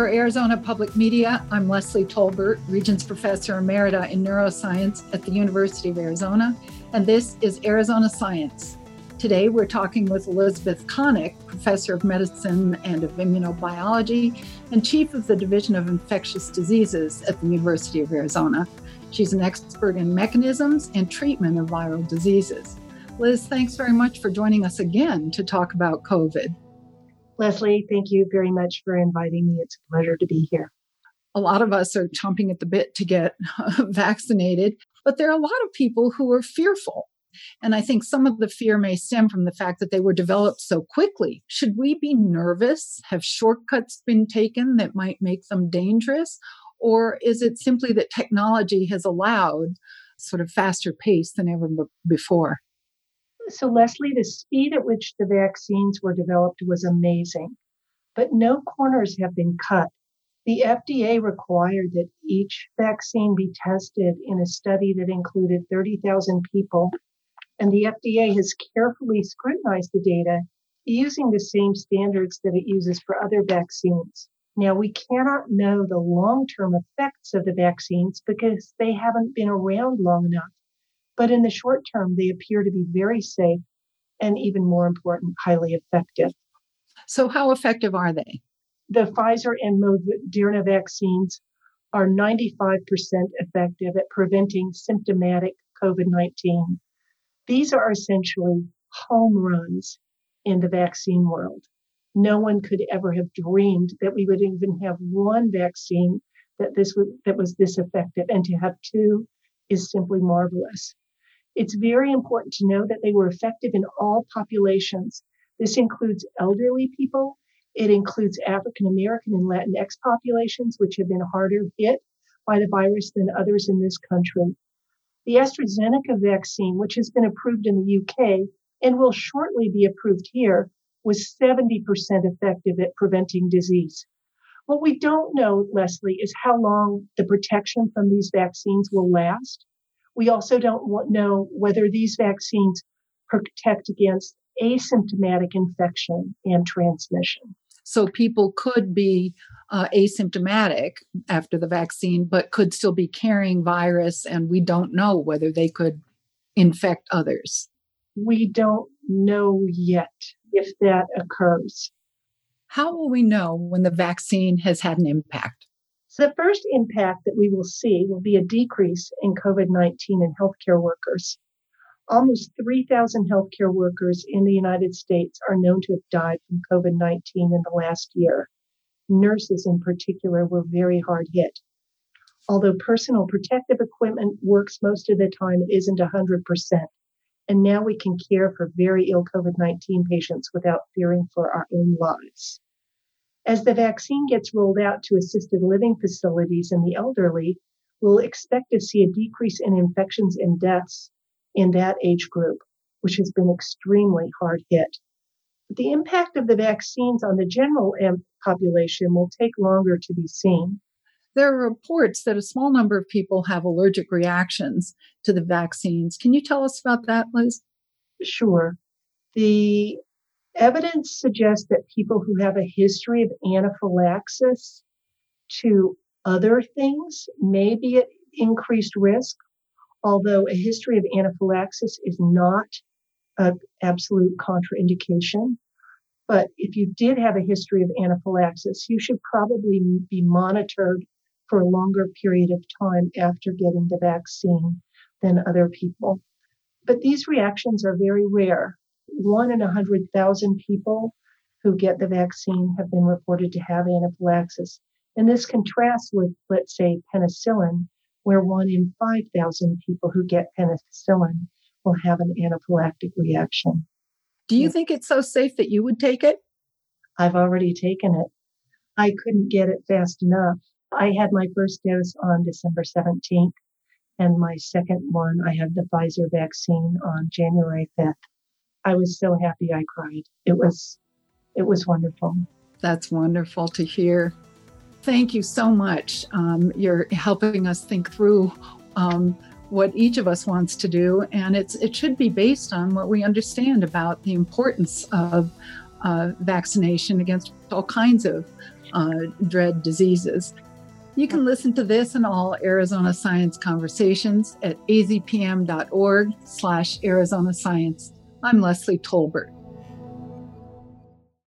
For Arizona Public Media, I'm Leslie Tolbert, Regents Professor Emerita in Neuroscience at the University of Arizona, and this is Arizona Science. Today, we're talking with Elizabeth Connick, Professor of Medicine and of Immunobiology and Chief of the Division of Infectious Diseases at the University of Arizona. She's an expert in mechanisms and treatment of viral diseases. Liz, thanks very much for joining us again to talk about COVID. Leslie, thank you very much for inviting me. It's a pleasure to be here. A lot of us are chomping at the bit to get vaccinated, but there are a lot of people who are fearful. And I think some of the fear may stem from the fact that they were developed so quickly. Should we be nervous? Have shortcuts been taken that might make them dangerous? Or is it simply that technology has allowed sort of faster pace than ever before? So, Leslie, the speed at which the vaccines were developed was amazing, but no corners have been cut. The FDA required that each vaccine be tested in a study that included 30,000 people, and the FDA has carefully scrutinized the data using the same standards that it uses for other vaccines. Now, we cannot know the long term effects of the vaccines because they haven't been around long enough but in the short term, they appear to be very safe and even more important, highly effective. So, how effective are they? The Pfizer and Moderna vaccines are 95% effective at preventing symptomatic COVID 19. These are essentially home runs in the vaccine world. No one could ever have dreamed that we would even have one vaccine that this was, that was this effective, and to have two is simply marvelous. It's very important to know that they were effective in all populations. This includes elderly people, it includes African American and Latinx populations, which have been harder hit by the virus than others in this country. The AstraZeneca vaccine, which has been approved in the UK and will shortly be approved here, was 70% effective at preventing disease. What we don't know, Leslie, is how long the protection from these vaccines will last. We also don't know whether these vaccines protect against asymptomatic infection and transmission. So people could be uh, asymptomatic after the vaccine, but could still be carrying virus, and we don't know whether they could infect others. We don't know yet if that occurs. How will we know when the vaccine has had an impact? So the first impact that we will see will be a decrease in COVID 19 in healthcare workers. Almost 3,000 healthcare workers in the United States are known to have died from COVID 19 in the last year. Nurses, in particular, were very hard hit. Although personal protective equipment works most of the time, it isn't 100%. And now we can care for very ill COVID 19 patients without fearing for our own lives. As the vaccine gets rolled out to assisted living facilities and the elderly, we'll expect to see a decrease in infections and deaths in that age group, which has been extremely hard hit. The impact of the vaccines on the general population will take longer to be seen. There are reports that a small number of people have allergic reactions to the vaccines. Can you tell us about that, Liz? Sure. The Evidence suggests that people who have a history of anaphylaxis to other things may be at increased risk, although a history of anaphylaxis is not an absolute contraindication. But if you did have a history of anaphylaxis, you should probably be monitored for a longer period of time after getting the vaccine than other people. But these reactions are very rare one in a 100,000 people who get the vaccine have been reported to have anaphylaxis. And this contrasts with, let's say, penicillin, where one in 5,000 people who get penicillin will have an anaphylactic reaction. Do you think it's so safe that you would take it? I've already taken it. I couldn't get it fast enough. I had my first dose on December 17th, and my second one, I had the Pfizer vaccine on January 5th. I was so happy I cried. It was it was wonderful. That's wonderful to hear. Thank you so much. Um, you're helping us think through um, what each of us wants to do, and it's it should be based on what we understand about the importance of uh, vaccination against all kinds of uh, dread diseases. You can listen to this and all Arizona Science conversations at azpm.org slash Arizona Science. I'm Leslie Tolbert.